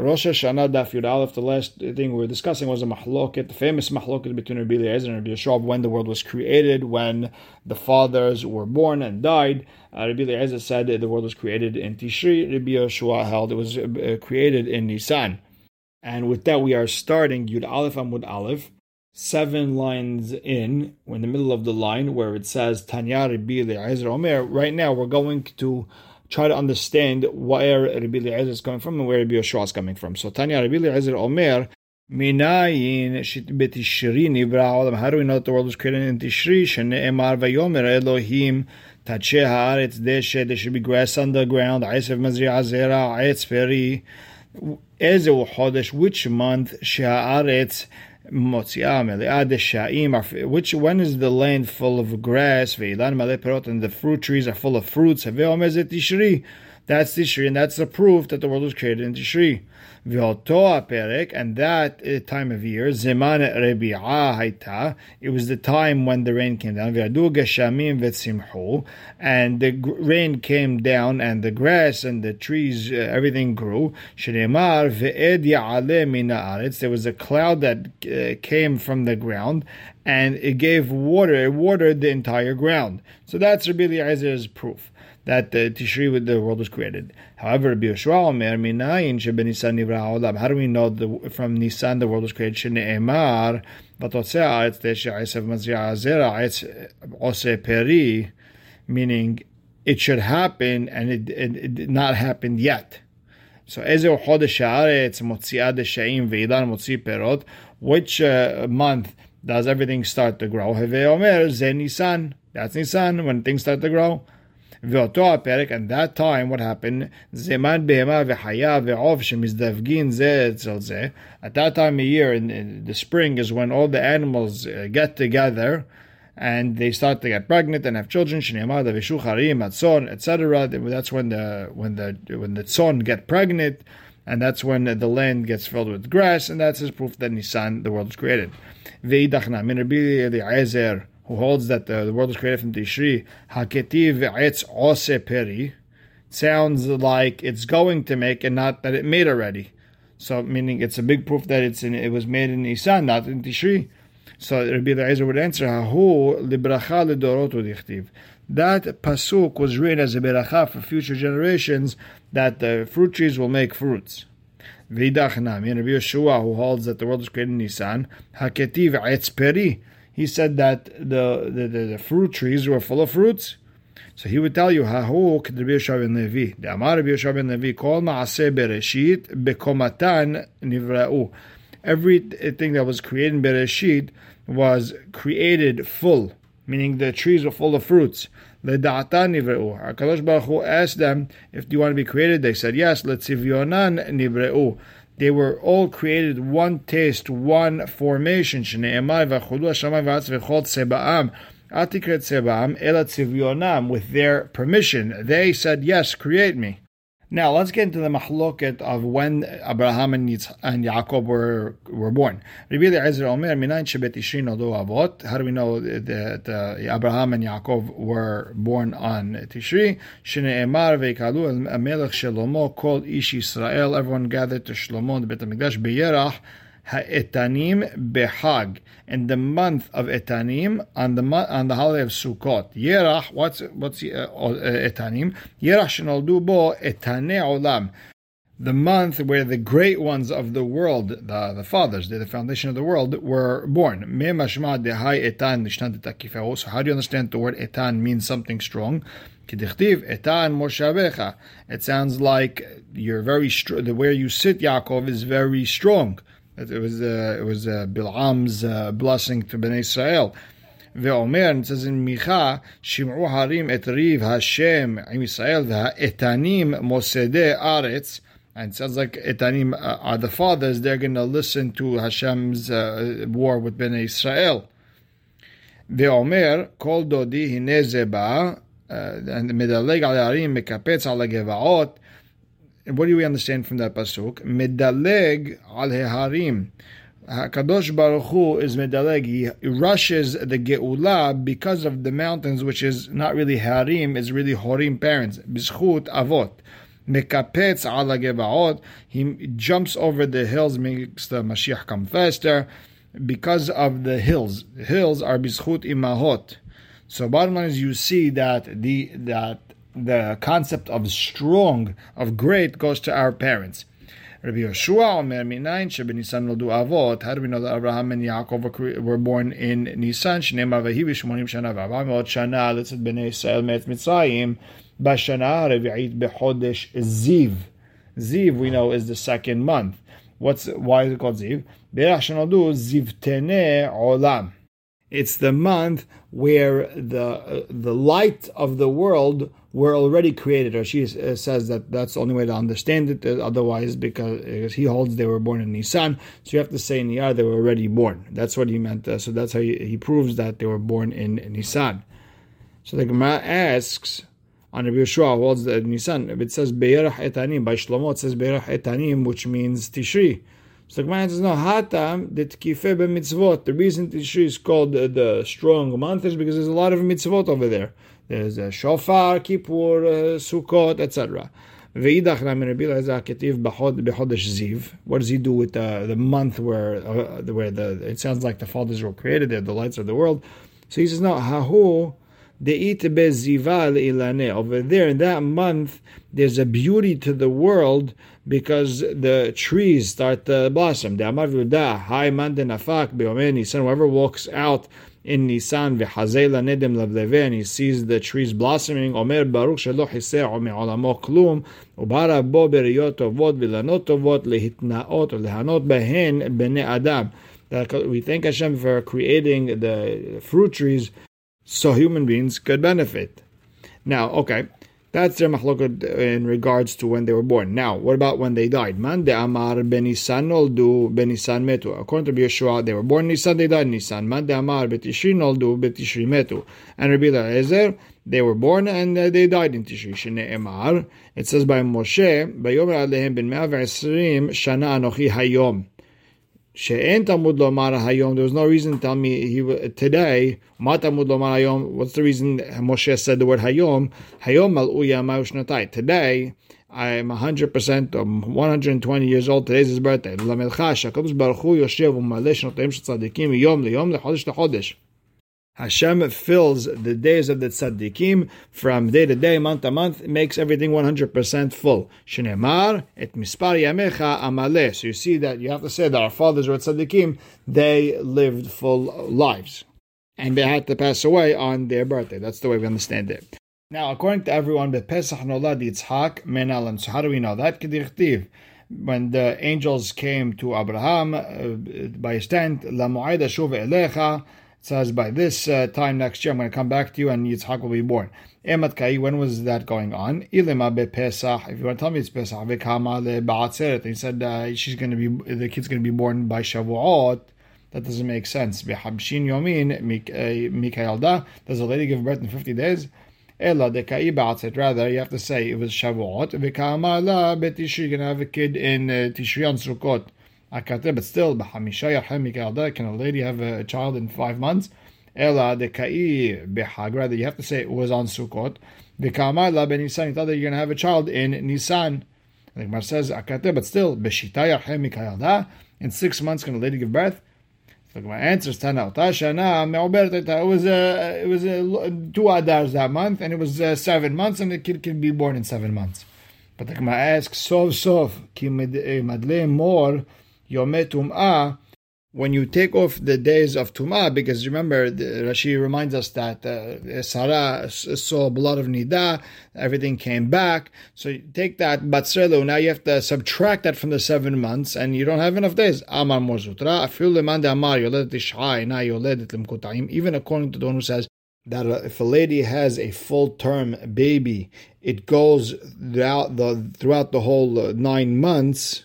Rosh Hashanah Daf Yud Aleph, the last thing we were discussing was a mahloket, the famous mahloket between Rabbi Eliezer and Rabbi Yeshua when the world was created, when the fathers were born and died. Uh, Rabbi Eliezer said the world was created in Tishri. Rabbi Yeshua held it was uh, created in Nisan. And with that, we are starting Yud Aleph Amud Aleph, seven lines in, in the middle of the line where it says Tanya Rabbi Eliezer Omer. Right now, we're going to try to understand where Rabbi Eliezer is coming from and where Rabbi Yoshua is coming from. So Tanya Rabbi Eliezer Omer, Minayin betishri nivra olam. How do we know that the world was created in Tishri? Shene'emar vayomer Elohim tacheh haaretz deshe. There should be grass on the ground. Aisev mazri'ah zera. Eitz peri. Ezehu chodesh. Which month? She'haaretz which when is the land full of grass? and the fruit trees are full of fruits. that's Tishri and that's the proof that the world was created in Tishri and that uh, time of year, Zeman Rebi'ah Haita, it was the time when the rain came down, and the rain came down, and the grass and the trees, uh, everything grew. There was a cloud that uh, came from the ground, and it gave water, it watered the entire ground. So that's Rabbi Eliezer's proof that the Tishri the world was created. However, Rabbi Minayin Nisan Nivra Olam. How do we know the, from Nisan the world was created? Shne'emar, Vatotzeh Haaretz Teshe Aisev Mazri'a Zera Aetz Ose Peri, meaning it should happen and it, it, it did not happen yet. So Ezeu Chodesh Haaretz Motzi'ah Deshaim Veidan Motzi Perot, which uh, month does everything start to grow? Heve Omer, Nisan. That's Nisan, when things start to grow ואותו הפרק, and that time, what happened, זמן בהמה וחיה ועוף שמזדווגין זה אצל זה. At that time of year, in, in the spring, is when all the animals uh, get together, and they start to get pregnant and have children. Shnei vishucharim, atzon, etc. That's when the when the when the tzon get pregnant, and that's when the land gets filled with grass, and that's his proof that Nisan the world is created. Veidachna min Rabbi Eliezer who holds that the, the world was created from Tishri, Haketiv Etz Ose Peri, sounds like it's going to make and not that it made already. So, meaning it's a big proof that it's in, it was made in Nisan, not in Tishri. So Rabbi Eliezer would answer, Hahu libracha ledorotu dichtiv. That pasuk was written as a beracha for future generations that the fruit trees will make fruits. Vidach nami, Rabbi Yeshua, who holds that the world was created in Nisan, haketiv etz peri, he said that the, the, the, the fruit trees were full of fruits. So he would tell you, Hahu Rabbi Levi. The Amar Levi, Kol Bereshit Bekomatan Nivra'u. Everything that was created in Bereshit was created full, meaning the trees were full of fruits. Leda'atan Nivra'u. HaKadosh Baruch Hu asked them, if you want to be created? They said, yes. Let's Letzivyonan Nivra'u they were all created one taste, one formation. With their permission, they said, Yes, create me. Now let's get into the mahloket of when Abraham and, Yitz- and Yaakov were were born. How do we know that uh, Abraham and Yaakov were born on Tishri? Shne'emar ve'ikalu Melech Shlomo called Ish Israel. Everyone gathered to Shlomo the Beit Hamikdash beyerach Ha'etanim behag in the month of Etanim on the on the holiday of Sukkot. Yerach, what's what's uh, uh, Etanim? Yerach shenoldu bo etane olam. The month where the great ones of the world, the, the fathers, the, foundation of the world, were born. So how do you understand the word etan means something strong? It sounds like you're very strong. The where you sit, Yaakov, is very strong It was uh, it was uh, Bil'am's uh, blessing to Bnei Israel. ואומר, it says in מיכה, שמעו הרים את ריב השם עם ישראל והאיתנים מוסדי ארץ. And it sounds like Etanim are the fathers. They're going to listen to Hashem's uh, war with Bnei Israel. ואומר, כל דודי הנה זה בא, מדלג על ההרים, מקפץ על הגבעות, what do we understand from that pasuk? Medaleg al heharim. Kadosh Baruch Hu is medaleg. He rushes the geula because of the mountains, which is not really harim, it's really horim parents. Bishut avot. Mekapetz ala gevaot. He jumps over the hills, makes the Mashiach come faster because of the hills. Hills are bizchut imahot. So bottom line is you see that the that the concept of strong, of great goes to our parents. Rabbi Yeshua Omer Minayin Shebenisan Nodu Avot. How do we know that Abraham and Yaakov were born in Nisan? Shneimar Vahi V'Shmonim Shana V'Arba Me'ot Shana Litzat Bnei Yisrael Me'et Mitzrayim Bashana Revi'it Bechodesh Ziv. Ziv we know is the second month. What's why is it called Ziv? Berach Shanodu Zivtene Olam. It's the month where the uh, the light of the world were already created. Or she uh, says that that's the only way to understand it. Uh, otherwise, because, he holds they were born in Nisan, so you have to say in Iyar they were already born. That's what he meant. Uh, so that's how he, he, proves that they were born in, in Nisan. So the Gemara asks on Rabbi Yeshua holds the Nisan. If it says Be'erach Etanim by Shlomo, it says Be'erach Etanim, which means Tishri. So the Gemara says, no, Hatam, the Tkife mitzvot. The reason Tishri is called the, the strong month is because there's a lot of mitzvot over there. There's a Shofar, Kippur, uh, Sukkot, etc. What does he do with the, the month where uh, where the it sounds like the fathers were created the lights of the world? So he says, no, hahu de'it bezival ilane. over there in that month, there's a beauty to the world because the trees start to blossom. Whoever walks out in Nisan v'hazela nedem lavleve and he sees the trees blossoming omer baruch shelo hiseo me'olamo klum ubara bo beriyot tovot v'lanot tovot lehitnaot lehanot behen bnei adam we thank Hashem for creating the fruit trees so human beings could benefit. Now, okay, that's their machlokot in regards to when they were born. Now, what about when they died? Man de amar benisan noldu benisan metu. According to Yeshua, they were born Nisan, they died Nisan. Man de amar betishri noldu betishri metu. And Rabbi Eliezer, they were born and uh, they died in Tishri. Shene emar. It says by Moshe, Bayomer alehem ben 120 shana anochi hayom. She'en Lomar Hayom. There was no reason to tell me he today. Ma Lomar Hayom. What's the reason Moshe said the word Hayom? Hayom al uya Today I am hundred percent. I'm one hundred and twenty years old. Today's his birthday. Yoshev Yom LeChodesh LeChodesh. Hashem fills the days of the tzaddikim from day to day, month to month, makes everything 100% full. Shnemar et mispar yamecha amale. So you see that you have to say that our fathers were tzaddikim, they lived full lives. And they had to pass away on their birthday. That's the way we understand it. Now, according to everyone, Pesach nolad Yitzhak menalan. So how do we know that? Kedirchtiv when the angels came to Abraham uh, by his tent, La mu'ayda shuv elecha, says, by this uh, time next year, I'm going to come back to you and Yitzhak will be born. Emat Kai, when was that going on? Ilima be Pesach. If you want to tell me it's Pesach, Vekama le Ba'atzeret. He said uh, she's going to be, the kid's going to be born by Shavuot. That doesn't make sense. Behabshin Yomin, uh, Mikaelda. Does a lady give birth in 50 days? Ella de Kai Ba'atzeret. Rather, you have to say it was Shavuot. Vekama la Betishri, you're going to have a kid in uh, Tishri on Sukkot but still, can a lady have a child in five months? Ela dekai b'hagra, that you have to say it was on Sukkot. V'kamar la ben Nisan, you thought that you're going to have a child in Nisan. The Gemara says, akate, but still, in six months can a lady give birth? So my answer is Tana Tashana It was a it was a, two adars that month, and it was uh, seven months, and the kid can be born in seven months. But the Gemara asks, Sov Sov ki madle more Yomei Tum'ah, when you take off the days of Tum'ah, because remember, the, Rashi reminds us that uh, Sarah saw blood of Nida, everything came back. So take that Batsrelu, now you have to subtract that from the seven months, and you don't have enough days. Amar Mar Zutra, Afil Lemande Amar Yoledet Ishai, Na Yoledet Limkutaim, even according to the one who says, that uh, if a lady has a full term baby, it goes throughout the throughout the whole uh, nine months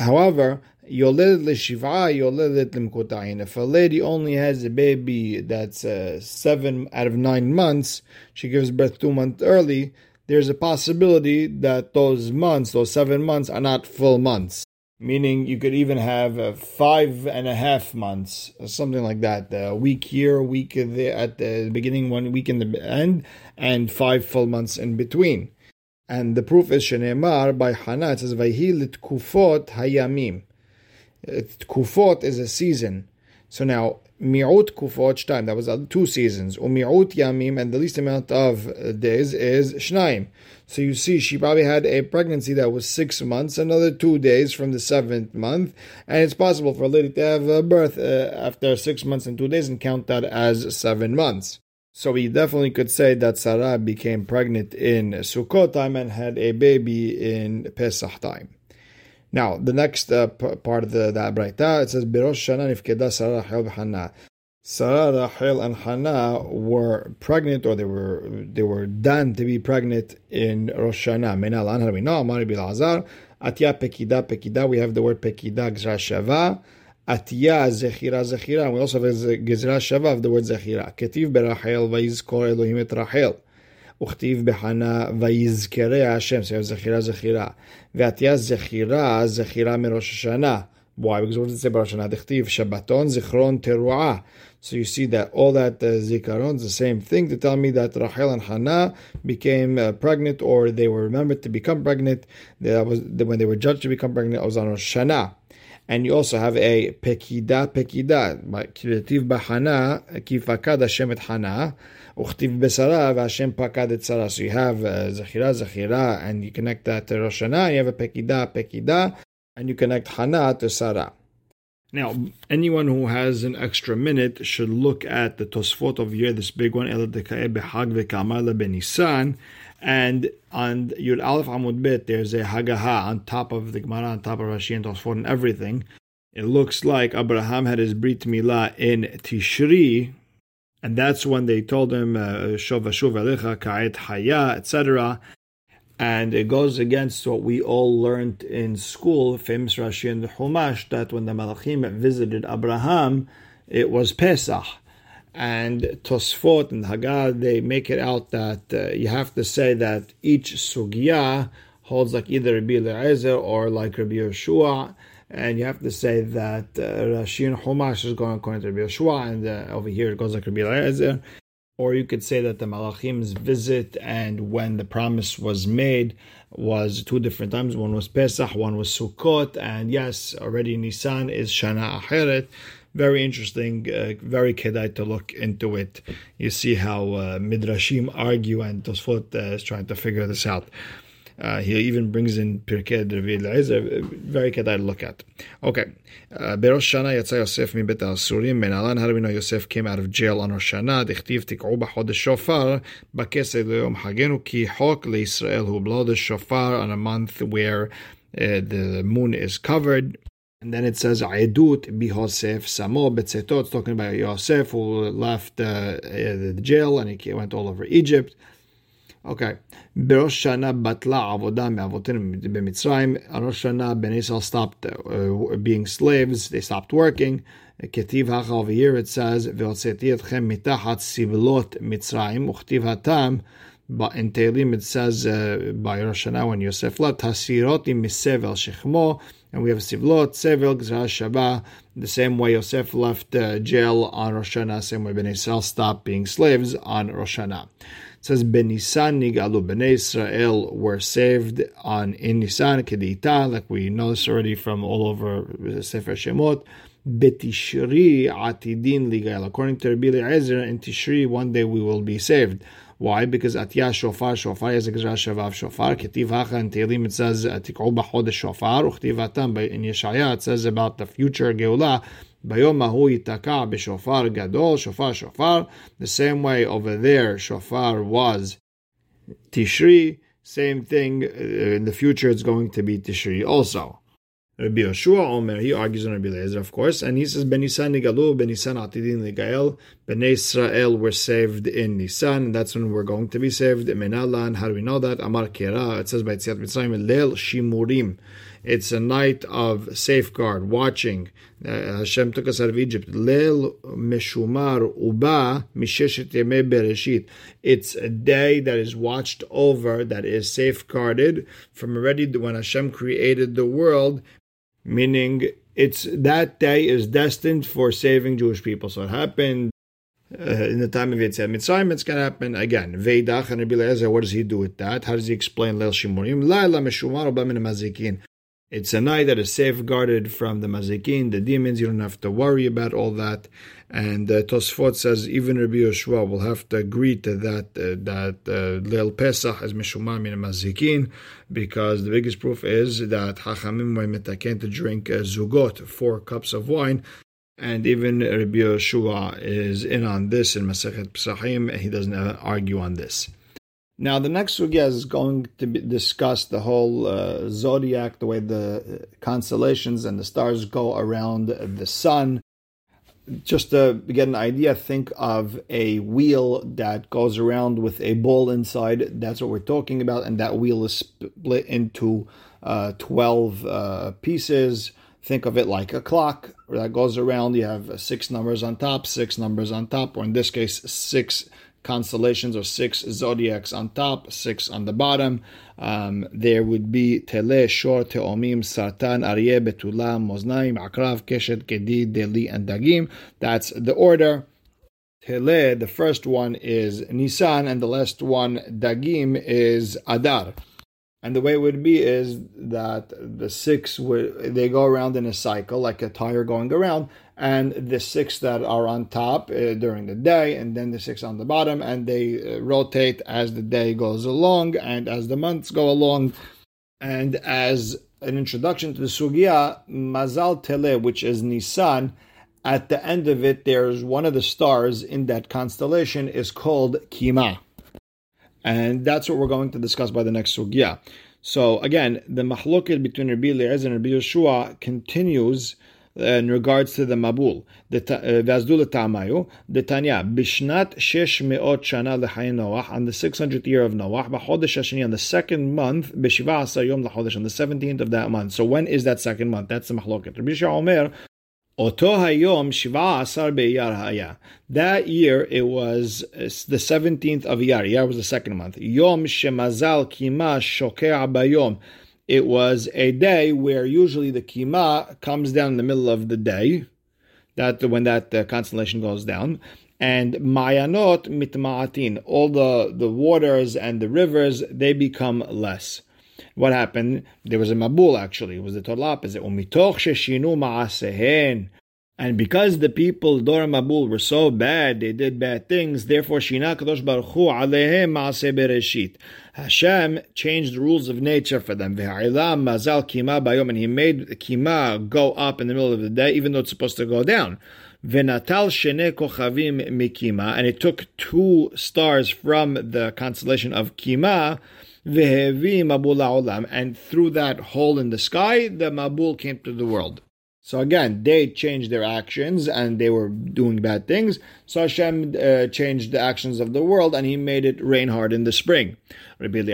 However, yoledet limkotayin. If a lady only has a baby that's uh, seven out of nine months, she gives birth two months early. There's a possibility that those months, those seven months, are not full months. Meaning, you could even have uh, five and a half months, something like that. A week here, a week there at the beginning, one week in the end, and five full months in between. And the proof is Shenemar by Hana. It says, Vayhi litkufot hayamim. Kufot is a season. So now, mi'ut kufot time. that was two seasons. Umi'ut yamim, and the least amount of days is shnaim. So you see, she probably had a pregnancy that was six months, another two days from the seventh month, and it's possible for a lady to have a birth uh, after six months and two days and count that as seven months. So we definitely could say that Sarah became pregnant in Sukkot time and had a baby in Pesach time. Now, the next uh, p- part of the, that Braita, it says, Birosh Shana nifkeda Sarah Rachel b'Hana. Sarah, Rachel, and Hannah were pregnant, or they were they were done to be pregnant in Rosh Hashanah. Menal Anhar we know, Amari Bilazar, Atya Pekida Pekida. We have the word Pekida Gzra Shava. Atya Zechira Zechira. And we also have Gzra Shava of the word Zechira. Ketiv Berachel Vayizkor Elohim et Rachel. וכתיב בחנה ויזכרה השם, so you have זכירה זכירה. ועתיה זכירה, זכירה מראש השנה. Why? Because what does it say בראש השנה? דכתיב שבתון זיכרון תרועה. So you see that all that uh, zikaron is the same thing to tell me that Rachel and Hannah became uh, pregnant or they were remembered to become pregnant. That was when they were judged to become pregnant. It was on Rosh Hashanah. And you also have a pekida pekida. Kreativ bahana kifakad Hashem Hana. Uchtiv besara v'Hashem pakad et Sarah. So you have uh, zechira zechira, and you connect that to Rosh Hashanah. And you have a pekida pekida, and you connect Hana to Sarah. Now, anyone who has an extra minute should look at the Tosfot of here, this big one, El Deka'e Behag Ve'Kamala Benisan, and on Yud Aleph Amud Bet, there's a Hagaha on top of the Gemara, on top of Rashi and Tosfot and everything. It looks like Abraham had his Brit Milah in Tishri, and that's when they told him, uh, Shov Vashuv Alecha Ka'et Haya, etc., and it goes against what we all learned in school, famous Rashi and the Chumash, that when the Malachim visited Abraham, it was Pesach. And Tosfot and Haggah, they make it out that uh, you have to say that each sugya holds like either Rabbi Eliezer or like Rabbi Yeshua, and you have to say that uh, Rashi and Chumash is going according to Rabbi Yeshua, and uh, over here it goes like Rabbi Eliezer. Or you could say that the Malachim's visit and when the promise was made was two different times. One was Pesach, one was Sukkot, and yes, already Nisan is Shana Acheret. Very interesting, uh, very kedai to look into it. You see how uh, Midrashim argue, and Tosfot uh, is trying to figure this out. Uh, he even brings in Pirkei DeRabbi Eliezer, very kedai to look at. Okay, Berosh Shana Yatsa Yosef mi Bet Asurim Menalan. How do we know Yosef came out of jail on Rosh Hashanah? Dichtiv tik'u b'chodesh shofar b'kesed le'yom hagenu ki chok le'Yisrael who blow the shofar on a month where uh, the moon is covered. And then it says Aedut bihosef samo betzetot. It's talking about Yosef who left uh, the jail and he went all over Egypt. אוקיי, בראש שנה בטלה עבודה מאבותינו במצרים, ראש שנה בני ישראל stopped uh, being slaves, they stopped working. כתיב הכה over it says, והוצאתי אתכם מתחת סבלות מצרים, וכתיב הטעם, in Tehillim it says uh, by Rosh Hashanah when Yosef left, Hasiroti misevel shechmo, and we have Sivlot, Sevel, Gzra Shava, the same way Yosef left uh, jail on Rosh Hashanah, same way Ben Israel stopped being slaves on Rosh Hashanah. Says Benisan Nigalu Bnei Israel were saved on in Nisan Kedita, like we know this already from all over Sefer Shemot. Betishri Atidin Ligael. According to Rabbi Eliezer, in Tishri, one day we will be saved. Why? Because Atya Shofar, Shofar is a Shavav Shofar. Ketiv Hacha in Tehillim it says Tik'u B'Chodesh Shofar. Uchtiv Atam in Yeshaya it says about the future Geulah. Bayom Ahu Itaka b'shofar gadol, shofar shofar. The same way over there, shofar was Tishri. Same thing uh, in the future, it's going to be Tishri also. Rabbi Yoshua Omer, he argues on Rabbi Lezer, of course, and he says, Ben Nisan Nigalu, Ben Ligael, Ben Israel were saved in Nisan, and that's when we're going to be saved. in Menalan, how do we know that? Amar Kira it says by Tziat Mitzrayim, Lel Shimurim. It's a night of safeguard, watching. Uh, Hashem took us out of Egypt. Leil Meshumar Uba Misheshet Yemei Bereshit. It's a day that is watched over, that is safeguarded from already when Hashem created the world meaning it's that day is destined for saving Jewish people. So it happened uh, in the time of Yetziat Mitzrayim, it's going to happen again. Veidach and Rabbi what does he do with that? How does he explain Leil Shimurim? Laila Meshumar Mazikin. It's a night that is safeguarded from the mazikin, the demons. You don't have to worry about all that. And uh, Tosfot says even Rabbi Yoshua will have to agree to that uh, that uh, Leil Pesach is mishumar min mazikin because the biggest proof is that Hachamim were mitaken to drink uh, zugot, four cups of wine. And even Rabbi Yoshua is in on this in Masechet Pesachim. He doesn't argue on this. Now, the next sugya is going to discuss the whole uh, zodiac, the way the constellations and the stars go around the sun. Just to get an idea, think of a wheel that goes around with a ball inside. That's what we're talking about, and that wheel is split into uh, 12 uh, pieces. Think of it like a clock that goes around. You have six numbers on top, six numbers on top, or in this case, six constellations or six zodiacs on top, six on the bottom. Um, there would be Tele, Shor, Teomim, Sartan, Aryeh, Betula, Moznaim, Akrav, Keshet, Kedid, Deli, and Dagim. That's the order. Tele, the first one is Nisan, and the last one, Dagim, is Adar. And the way it would be is that the six would they go around in a cycle like a tire going around, and the six that are on top uh, during the day, and then the six on the bottom, and they uh, rotate as the day goes along and as the months go along, and as an introduction to the sugya, Mazal Tele, which is Nisan. At the end of it, there's one of the stars in that constellation is called Kima. And that's what we're going to discuss by the next sugya. So again, the mahloket between Rabbi Eliezer and Rabbi Yeshua continues in regards to the Mabul. Uh, Vazdul Tamayu, the Tanya, Bishnat Shesh Meot Shana L'Chayin Noach, on the 600th year of Noach, B'Chodesh Hashani, on the second month, B'Shiva Asar Yom on the 17th of that month. So when is that second month? That's the Mahloket. Rabbi Omer, Oto hayom shiva asar be'iyar haya. That year it was uh, the 17th of Iyar. Iyar was the second month. Yom shemazal kima shokea bayom. It was a day where usually the kima comes down in the middle of the day. That when that uh, constellation goes down. And mayanot mitma'atin. All the, the waters and the rivers, they become less what happened? There was a Mabul actually. It was the total opposite. And because the people Dor Mabul were so bad, they did bad things. Therefore, Shina Kadosh Baruch Hu alehem bereshit. Hashem changed the rules of nature for them. Ve'a'ilam mazal kima bayom, and He made kima go up in the middle of the day, even though it's supposed to go down. Venatal shene kochavim mikima, and it took two stars from the constellation of kima and through that hole in the sky, the Mabul came to the world. So again, they changed their actions and they were doing bad things. So Hashem uh, changed the actions of the world and He made it rain hard in the spring. It was the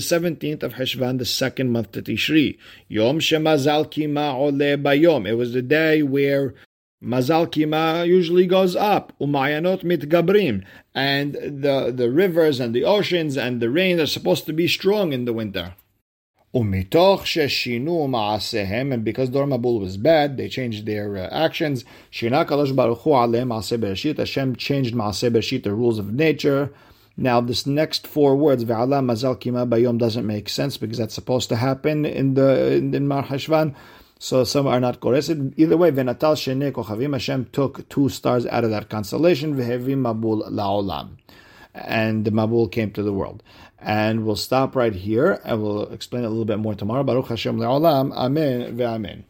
17th of Heshvan, the second month of Tishri. Yom Shemazal Kima Ole Bayom. It was the day where Mazal Kima usually goes up. Umayanot mitgabrim. And the, the rivers and the oceans and the rain are supposed to be strong in the winter. Umitoch sheshinu ma'asehem, and because Dor Mabul was bad, they changed their uh, actions. Shina Kadosh Baruch Hu aleh ma'aseh bereshit. Hashem changed ma'aseh bereshit, the rules of nature. Now, this next four words, ve'ala mazal kima bayom, doesn't make sense because that's supposed to happen in the in, in Mar Heshvan. So some are not corrected. Either way, Venatal Shene Kochavim Hashem took two stars out of that constellation, Vehevi Mabul Laolam. And the Mabul came to the world. And we'll stop right here and we'll explain it a little bit more tomorrow. Baruch Hashem Laolam. Amen. Ve'amen.